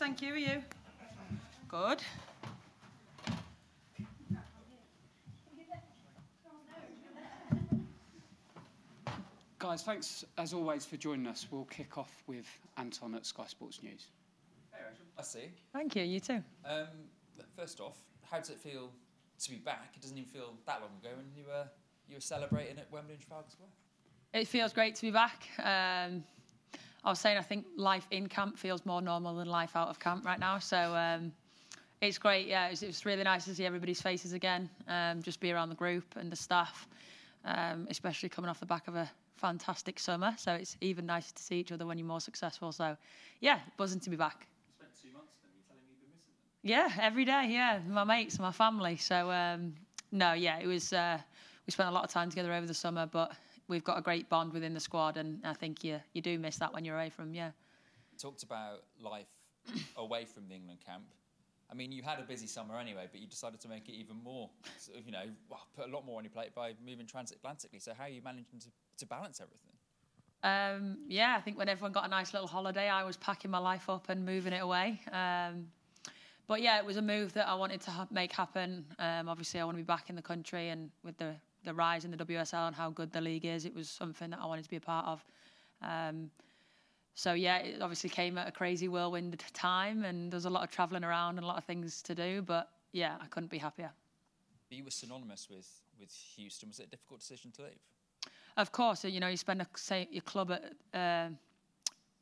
Thank you. Are you? Good. Guys, thanks as always for joining us. We'll kick off with Anton at Sky Sports News. Hey, I see. Thank you. You too. Um, first off, how does it feel to be back? It doesn't even feel that long ago when you were you were celebrating at Wembley and Trafalgar Square. It feels great to be back. Um, I was saying I think life in camp feels more normal than life out of camp right now. So um, it's great. Yeah, it was, it was, really nice to see everybody's faces again. Um, just be around the group and the staff, um, especially coming off the back of a fantastic summer. So it's even nicer to see each other when you're more successful. So yeah, buzzing to be back. Yeah, every day. Yeah, my mates, my family. So um, no, yeah, it was. Uh, we spent a lot of time together over the summer, but we've got a great bond within the squad, and I think you you do miss that when you're away from. Yeah. Talked about life away from the England camp. I mean, you had a busy summer anyway, but you decided to make it even more. Sort of, you know, put a lot more on your plate by moving transatlantically. So how are you managing to, to balance everything? Um, yeah, I think when everyone got a nice little holiday, I was packing my life up and moving it away. Um, but yeah, it was a move that I wanted to ha- make happen. Um, obviously, I want to be back in the country, and with the the rise in the WSL and how good the league is, it was something that I wanted to be a part of. Um, so yeah, it obviously came at a crazy whirlwind time, and there's a lot of travelling around and a lot of things to do. But yeah, I couldn't be happier. You were synonymous with with Houston. Was it a difficult decision to leave? Of course, you know you spend a, say, your club at uh,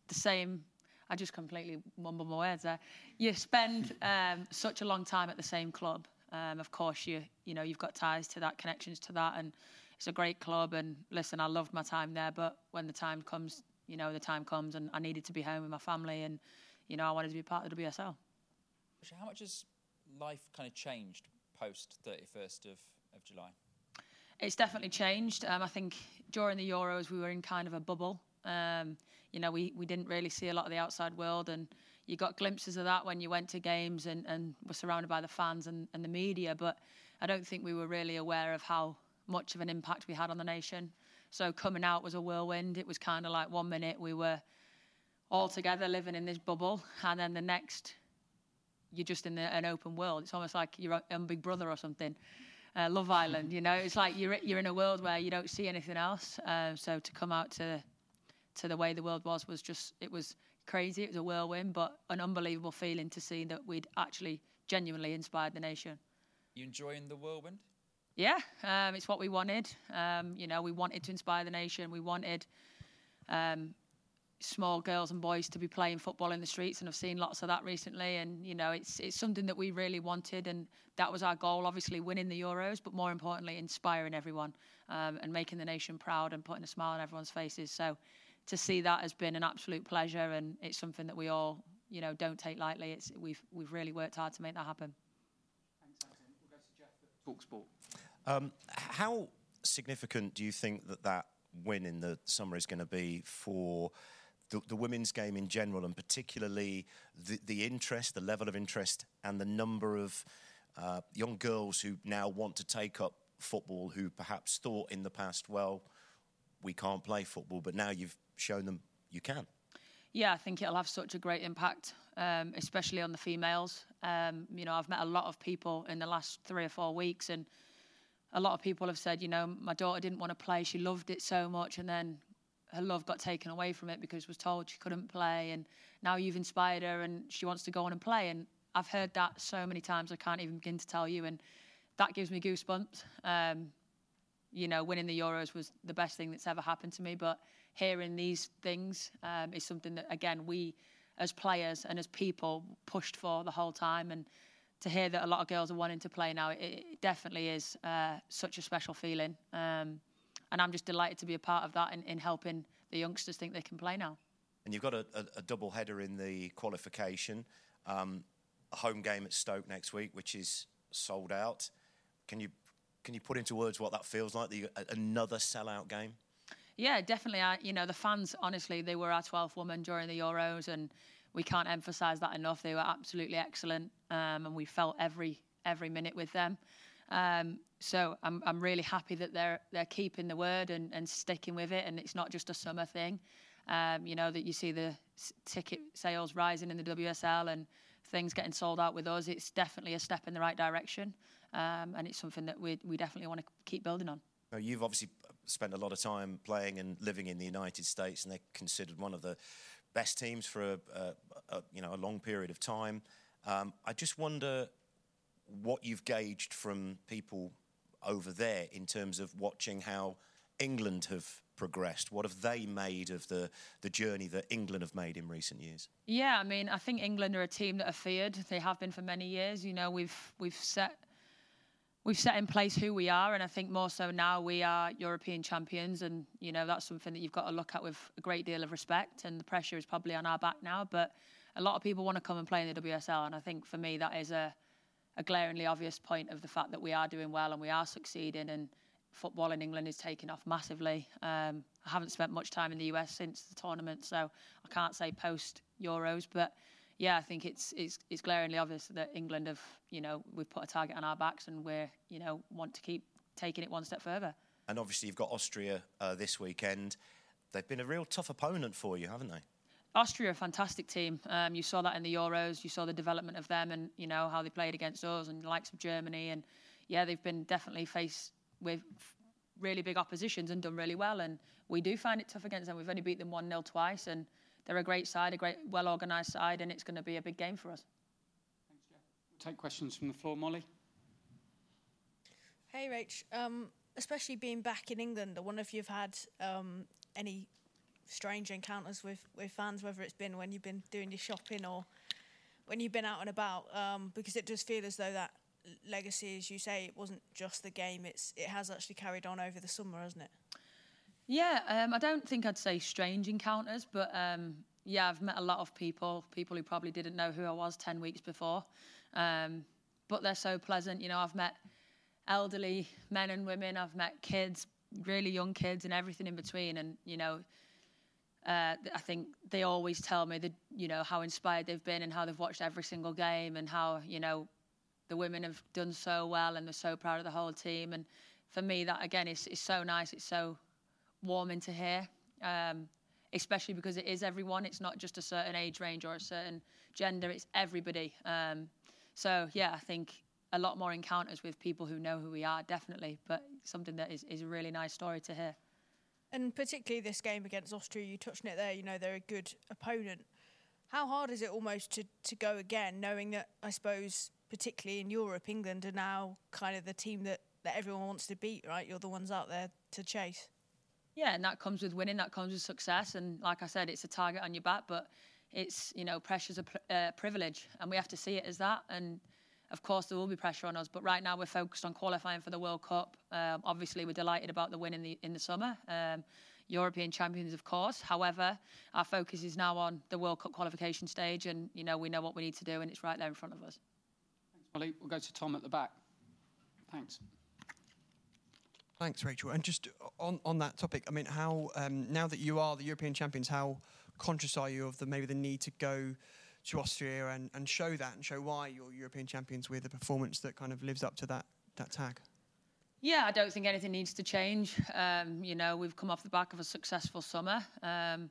the same. I just completely mumble my words there. You spend um, such a long time at the same club. Um, of course, you you know you've got ties to that, connections to that, and it's a great club. And listen, I loved my time there, but when the time comes, you know, the time comes, and I needed to be home with my family, and you know, I wanted to be part of the WSL. How much has life kind of changed post 31st of, of July? It's definitely changed. Um, I think during the Euros we were in kind of a bubble. Um, you know, we, we didn't really see a lot of the outside world, and you got glimpses of that when you went to games and, and were surrounded by the fans and, and the media. But I don't think we were really aware of how much of an impact we had on the nation. So coming out was a whirlwind. It was kind of like one minute we were all together living in this bubble, and then the next you're just in the, an open world. It's almost like you're on Big Brother or something. Uh, Love Island, you know, it's like you're you're in a world where you don't see anything else. Uh, so to come out to to the way the world was was just it was crazy. It was a whirlwind, but an unbelievable feeling to see that we'd actually genuinely inspired the nation. You enjoying the whirlwind? Yeah, um, it's what we wanted. Um, you know, we wanted to inspire the nation. We wanted um, small girls and boys to be playing football in the streets, and I've seen lots of that recently. And you know, it's it's something that we really wanted, and that was our goal. Obviously, winning the Euros, but more importantly, inspiring everyone um, and making the nation proud and putting a smile on everyone's faces. So, to see that has been an absolute pleasure, and it's something that we all you know don't take lightly. It's we've we've really worked hard to make that happen. Thanks, thanks, and we'll go to Jeff for Talk sport. Um, how significant do you think that that win in the summer is going to be for the, the, women's game in general, and particularly the, the, interest, the level of interest, and the number of uh, young girls who now want to take up football who perhaps thought in the past, well, we can't play football, but now you've shown them you can. Yeah, I think it'll have such a great impact, um, especially on the females. Um, you know, I've met a lot of people in the last three or four weeks, and a lot of people have said, you know, my daughter didn't want to play, she loved it so much, and then her love got taken away from it because was told she couldn't play, and now you've inspired her and she wants to go on and play. And I've heard that so many times I can't even begin to tell you, and that gives me goosebumps. Um, you know, winning the Euros was the best thing that's ever happened to me, but hearing these things um, is something that again we, as players and as people, pushed for the whole time, and to hear that a lot of girls are wanting to play now, it, it definitely is uh, such a special feeling. Um, and I'm just delighted to be a part of that in, in helping the youngsters think they can play now. And you've got a, a, a double header in the qualification, um, a home game at Stoke next week, which is sold out. Can you can you put into words what that feels like? The, another sellout game. Yeah, definitely. I, you know, the fans, honestly, they were our 12th woman during the Euros, and we can't emphasise that enough. They were absolutely excellent, um, and we felt every every minute with them. Um, so I'm I'm really happy that they're they're keeping the word and, and sticking with it, and it's not just a summer thing. Um, you know that you see the ticket sales rising in the WSL and things getting sold out with us. It's definitely a step in the right direction, um, and it's something that we we definitely want to keep building on. Now, you've obviously spent a lot of time playing and living in the United States, and they're considered one of the best teams for a, a, a you know a long period of time. Um, I just wonder what you've gauged from people over there in terms of watching how England have progressed? What have they made of the, the journey that England have made in recent years? Yeah, I mean, I think England are a team that are feared. They have been for many years. You know, we've we've set we've set in place who we are, and I think more so now we are European champions, and you know that's something that you've got to look at with a great deal of respect. And the pressure is probably on our back now, but a lot of people want to come and play in the WSL, and I think for me that is a a glaringly obvious point of the fact that we are doing well and we are succeeding, and football in England is taking off massively. Um, I haven't spent much time in the US since the tournament, so I can't say post Euros, but yeah, I think it's it's it's glaringly obvious that England have you know we've put a target on our backs and we're you know want to keep taking it one step further. And obviously you've got Austria uh, this weekend. They've been a real tough opponent for you, haven't they? Austria, a fantastic team. Um, you saw that in the Euros. You saw the development of them, and you know how they played against us, and the likes of Germany. And yeah, they've been definitely faced with really big oppositions and done really well. And we do find it tough against them. We've only beat them one 0 twice, and they're a great side, a great, well organised side, and it's going to be a big game for us. Thanks, Jeff. We'll take questions from the floor, Molly. Hey, Rach. Um, especially being back in England, I wonder if you've had um, any strange encounters with, with fans, whether it's been when you've been doing your shopping or when you've been out and about, um, because it does feel as though that legacy, as you say, it wasn't just the game; it's it has actually carried on over the summer, hasn't it? Yeah, um, I don't think I'd say strange encounters, but um, yeah, I've met a lot of people, people who probably didn't know who I was 10 weeks before. Um, but they're so pleasant. You know, I've met elderly men and women, I've met kids, really young kids, and everything in between. And, you know, uh, I think they always tell me that, you know, how inspired they've been and how they've watched every single game and how, you know, the women have done so well and they're so proud of the whole team. And for me, that again is, is so nice. It's so warming to hear, um, especially because it is everyone. It's not just a certain age range or a certain gender. It's everybody. Um, so yeah, I think a lot more encounters with people who know who we are, definitely. But something that is, is a really nice story to hear. And particularly this game against Austria, you touched on it there. You know they're a good opponent. How hard is it almost to to go again, knowing that I suppose particularly in Europe, England are now kind of the team that that everyone wants to beat, right? You're the ones out there to chase. Yeah, and that comes with winning. That comes with success. And like I said, it's a target on your back, but it's you know pressure's a pr- uh, privilege, and we have to see it as that. And of course, there will be pressure on us. But right now, we're focused on qualifying for the World Cup. Um, obviously, we're delighted about the win in the in the summer. Um, European champions, of course. However, our focus is now on the World Cup qualification stage, and you know we know what we need to do, and it's right there in front of us. Thanks, Molly. We'll go to Tom at the back. Thanks. Thanks, Rachel. And just on, on that topic, I mean, how um, now that you are the European champions, how conscious are you of the maybe the need to go to Austria and, and show that and show why you're European champions with a performance that kind of lives up to that that tag? Yeah, I don't think anything needs to change. Um, you know, we've come off the back of a successful summer. Um,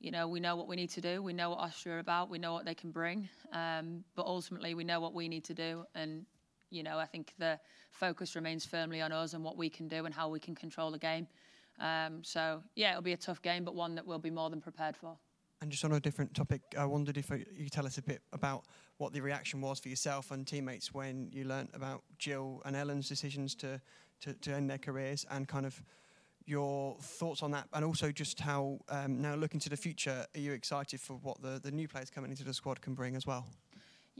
you know, we know what we need to do. We know what Austria are about. We know what they can bring. Um, but ultimately, we know what we need to do. And you know, I think the focus remains firmly on us and what we can do and how we can control the game. Um, so, yeah, it'll be a tough game, but one that we'll be more than prepared for. And just on a different topic, I wondered if you could tell us a bit about what the reaction was for yourself and teammates when you learnt about Jill and Ellen's decisions to, to, to end their careers and kind of your thoughts on that, and also just how um, now looking to the future, are you excited for what the, the new players coming into the squad can bring as well?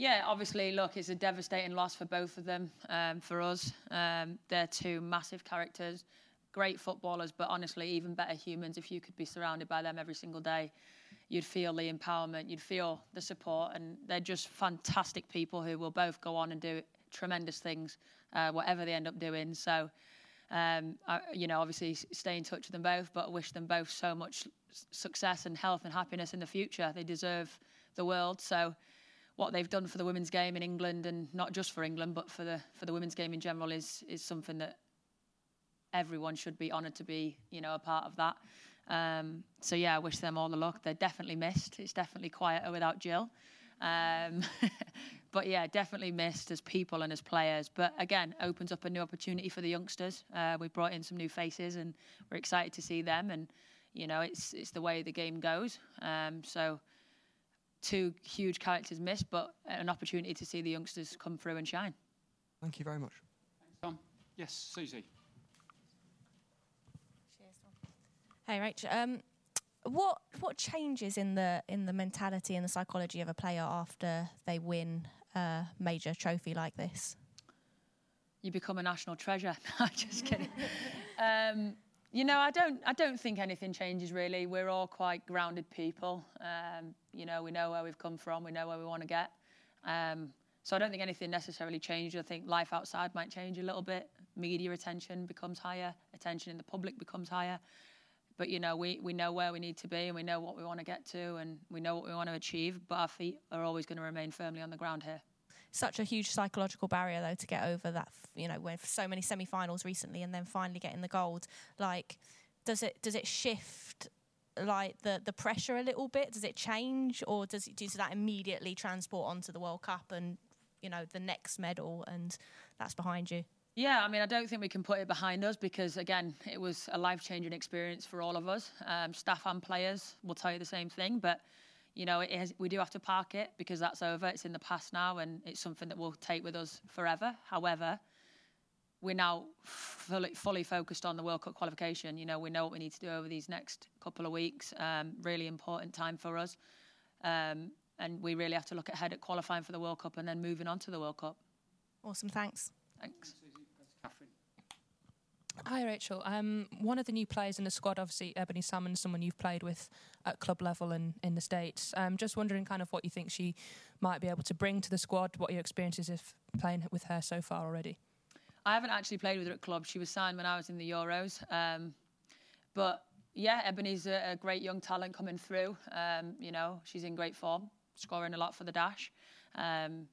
Yeah, obviously, look, it's a devastating loss for both of them. Um, for us, um, they're two massive characters, great footballers, but honestly, even better humans. If you could be surrounded by them every single day, you'd feel the empowerment, you'd feel the support, and they're just fantastic people who will both go on and do tremendous things, uh, whatever they end up doing. So, um, I, you know, obviously stay in touch with them both, but wish them both so much success and health and happiness in the future. They deserve the world. So what they've done for the women's game in England and not just for England but for the for the women's game in general is is something that everyone should be honoured to be you know a part of that. Um, so yeah, I wish them all the luck. They're definitely missed. It's definitely quieter without Jill. Um, but yeah, definitely missed as people and as players. But again, opens up a new opportunity for the youngsters. Uh, we brought in some new faces, and we're excited to see them. And you know, it's it's the way the game goes. Um, so two huge characters missed, but an opportunity to see the youngsters come through and shine. Thank you very much. Thanks, Tom. Yes, Susie. Cheers, Tom. Hey, Rach. Um, what what changes in the in the mentality and the psychology of a player after they win a major trophy like this? You become a national treasure. I'm just kidding. um, you know, I don't. I don't think anything changes really. We're all quite grounded people. Um, you know, we know where we've come from. We know where we want to get. Um, so I don't think anything necessarily changes. I think life outside might change a little bit. Media attention becomes higher. Attention in the public becomes higher. But you know, we we know where we need to be, and we know what we want to get to, and we know what we want to achieve. But our feet are always going to remain firmly on the ground here such a huge psychological barrier though to get over that you know with so many semi-finals recently and then finally getting the gold. Like does it does it shift like the the pressure a little bit? Does it change or does it does that immediately transport onto the world cup and you know the next medal and that's behind you? Yeah, I mean, I don't think we can put it behind us because, again, it was a life changing experience for all of us. Um, staff and players will tell you the same thing, but you know, has, we do have to park it because that's over. It's in the past now, and it's something that we'll take with us forever. However, we're now fully, fully focused on the World Cup qualification. You know, we know what we need to do over these next couple of weeks. Um, really important time for us, um, and we really have to look ahead at qualifying for the World Cup and then moving on to the World Cup. Awesome, thanks. Thanks. Hi, Rachel. Um, one of the new players in the squad, obviously, Ebony Salmon, someone you've played with at club level and in the States. Um, just wondering kind of what you think she might be able to bring to the squad, what your experiences of playing with her so far already. I haven't actually played with her at club. She was signed when I was in the Euros. Um, but yeah, Ebony's a, a, great young talent coming through. Um, you know, she's in great form, scoring a lot for the dash. Um,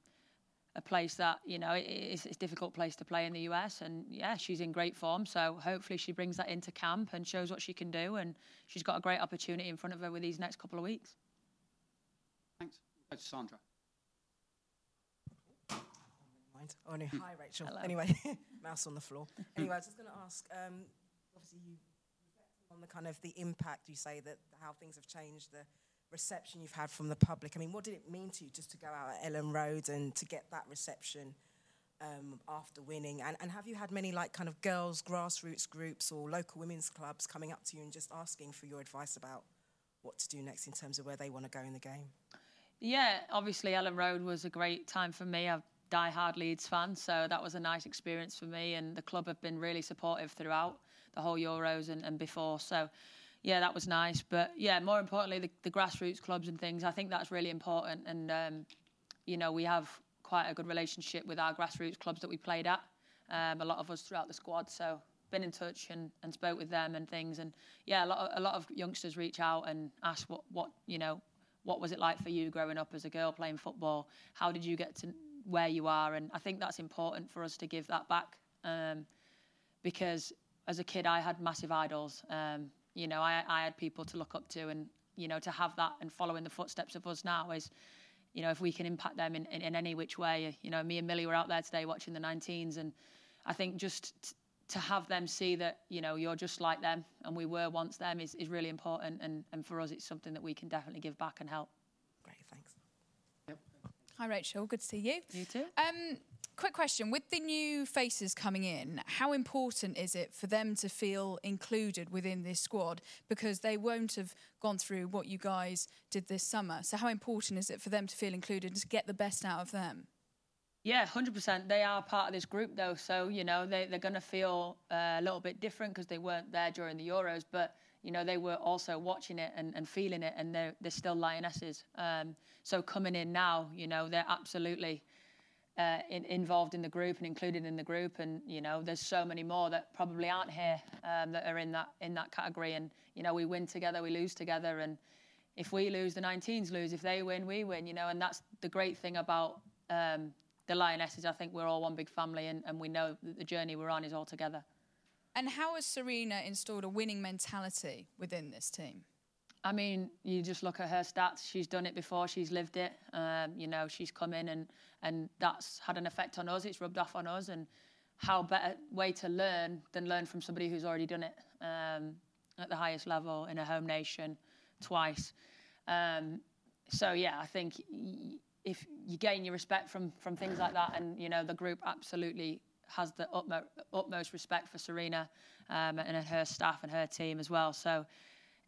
a place that you know it's, it's a difficult place to play in the US, and yeah, she's in great form. So hopefully she brings that into camp and shows what she can do, and she's got a great opportunity in front of her with these next couple of weeks. Thanks, Sandra. Oh no, hi Rachel. Hello. Anyway, mouse on the floor. Anyway, I was just going to ask. Um, obviously, you on the kind of the impact you say that how things have changed the reception you've had from the public. I mean, what did it mean to you just to go out at Elland Road and to get that reception um, after winning? And, and have you had many like kind of girls grassroots groups or local women's clubs coming up to you and just asking for your advice about what to do next in terms of where they want to go in the game? Yeah, obviously Elland Road was a great time for me. I'm die-hard Leeds fan, so that was a nice experience for me. And the club have been really supportive throughout the whole Euros and, and before. So, yeah, that was nice. But yeah, more importantly, the, the grassroots clubs and things. I think that's really important. And um, you know, we have quite a good relationship with our grassroots clubs that we played at. Um, a lot of us throughout the squad. So been in touch and, and spoke with them and things. And yeah, a lot of, a lot of youngsters reach out and ask what what you know what was it like for you growing up as a girl playing football? How did you get to where you are? And I think that's important for us to give that back um, because as a kid, I had massive idols. Um, you know, I, I had people to look up to, and you know, to have that and follow in the footsteps of us now is, you know, if we can impact them in, in, in any which way. You know, me and Millie were out there today watching the 19s, and I think just t- to have them see that you know you're just like them and we were once them is, is really important and, and for us it's something that we can definitely give back and help great thanks Hi, Rachel. Good to see you. You too. Um, quick question: With the new faces coming in, how important is it for them to feel included within this squad? Because they won't have gone through what you guys did this summer. So, how important is it for them to feel included and to get the best out of them? Yeah, hundred percent. They are part of this group, though, so you know they they're going to feel uh, a little bit different because they weren't there during the Euros, but you know they were also watching it and, and feeling it, and they're they're still lionesses. Um, so coming in now, you know they're absolutely involved in the group and included in the group, and you know there's so many more that probably aren't here um, that are in that in that category, and you know we win together, we lose together, and if we lose, the 19s lose. If they win, we win. You know, and that's the great thing about um, the Lionesses, I think we're all one big family and, and we know that the journey we're on is all together. And how has Sarina installed a winning mentality within this team? I mean, you just look at her stats. She's done it before. She's lived it. Um, you know, she's come in and and that's had an effect on us. It's rubbed off on us. And how better way to learn than learn from somebody who's already done it um, at the highest level in a home nation twice. Um, so yeah, I think if you gain your respect from from things like that, and you know the group absolutely has the utmost, utmost respect for Sarina um, and her staff and her team as well. So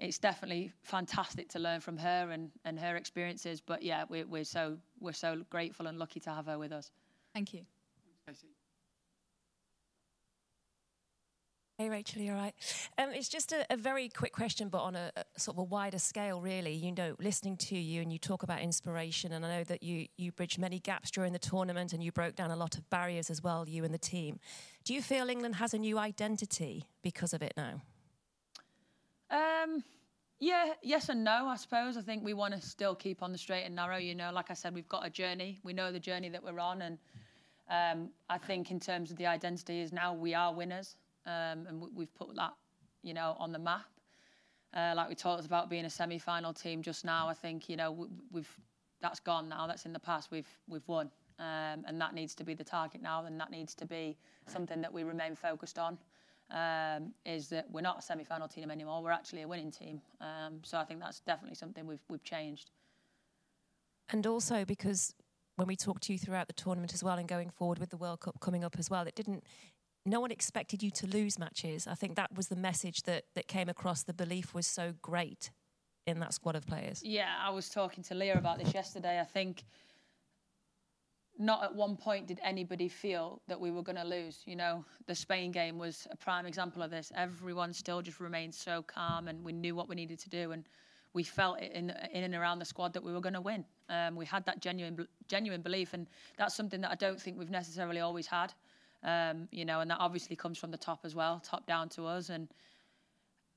it's definitely fantastic to learn from her and, and her experiences. But yeah, we're, we're so we're so grateful and lucky to have her with us. Thank you. Hey Rachel, you're right. Um, it's just a, a, very quick question, but on a, a, sort of a wider scale, really. You know, listening to you and you talk about inspiration, and I know that you you bridged many gaps during the tournament, and you broke down a lot of barriers as well. You and the team. Do you feel England has a new identity because of it now? Um. Yeah, yes and no, I suppose. I think we want to still keep on the straight and narrow. You know, like I said, we've got a journey. We know the journey that we're on, and um, I think in terms of the identity is now we are winners um, and we've put that, you know, on the map. Uh, like we talked about being a semi-final team just now, I think you know we, have that's gone now. That's in the past. We've we've won, um, and that needs to be the target now, and that needs to be something that we remain focused on. Um, is that we're not a semi-final team anymore. We're actually a winning team. Um, so I think that's definitely something we've we've changed. And also because when we talked to you throughout the tournament as well, and going forward with the World Cup coming up as well, it didn't no one expected you to lose matches. I think that was the message that, that came across. The belief was so great in that squad of players. Yeah, I was talking to Leah about this yesterday. I think not at one point did anybody feel that we were going to lose. You know, the Spain game was a prime example of this. Everyone still just remained so calm, and we knew what we needed to do, and we felt it in in and around the squad that we were going to win. Um, we had that genuine genuine belief, and that's something that I don't think we've necessarily always had. Um, you know, and that obviously comes from the top as well, top down to us. And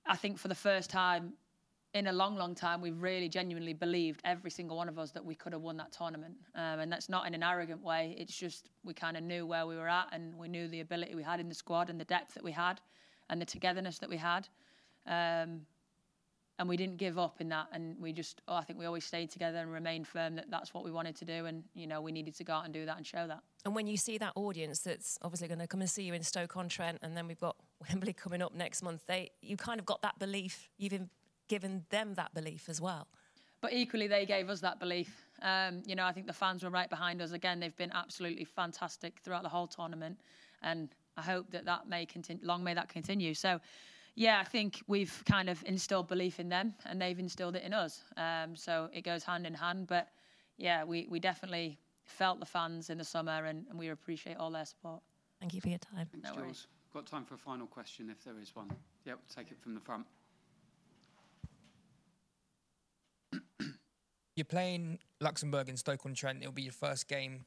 I think for the first time in a long, long time, we've really genuinely believed every single one of us that we could have won that tournament. Um, and that's not in an arrogant way. It's just we kind of knew where we were at and we knew the ability we had in the squad and the depth that we had and the togetherness that we had. Um, and we didn't give up in that and we just oh, I think we always stayed together and remained firm that that's what we wanted to do and you know we needed to go out and do that and show that and when you see that audience that's obviously going to come and see you in Stoke-on-Trent and then we've got Wembley coming up next month they you kind of got that belief you've given them that belief as well but equally they gave us that belief. Um, you know, I think the fans were right behind us. Again, they've been absolutely fantastic throughout the whole tournament, and I hope that that may continue. Long may that continue. So, yeah, I think we've kind of instilled belief in them, and they've instilled it in us. Um, so it goes hand in hand. But yeah, we we definitely felt the fans in the summer, and, and we appreciate all their support. Thank you for your time. Thanks, No Jules. worries. Got time for a final question if there is one. Yep, take it from the front. You're playing Luxembourg in Stoke-on-Trent. It'll be your first game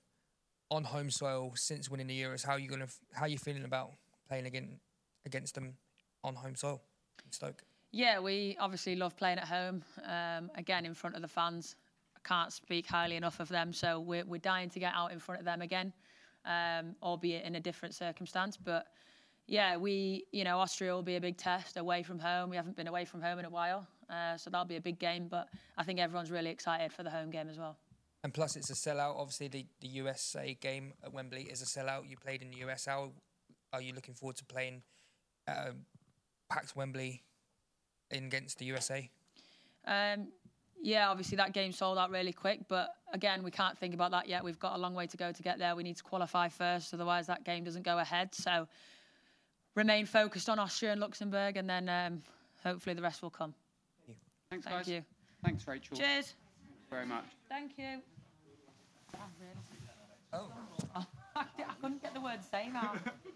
on home soil since winning the Euros. How are you gonna? How are you feeling about playing again against them on home soil in Stoke? Yeah, we obviously love playing at home. Um, again, in front of the fans. I can't speak highly enough of them. So we're, we're dying to get out in front of them again, um, albeit in a different circumstance. But yeah, we, you know, Austria will be a big test away from home. We haven't been away from home in a while. Uh, so that'll be a big game. But I think everyone's really excited for the home game as well. And plus, it's a sellout. Obviously, the, the USA game at Wembley is a sellout. You played in the US. How are you looking forward to playing a packed Wembley in against the USA? Um, yeah, obviously that game sold out really quick, but again, we can't think about that yet. We've got a long way to go to get there. We need to qualify first, otherwise that game doesn't go ahead. So remain focused on Austria and Luxembourg, and then um, hopefully the rest will come. Thanks, Thank guys. you. Thanks, Rachel. Cheers. Very much. Thank you. Oh. I couldn't get the word same out.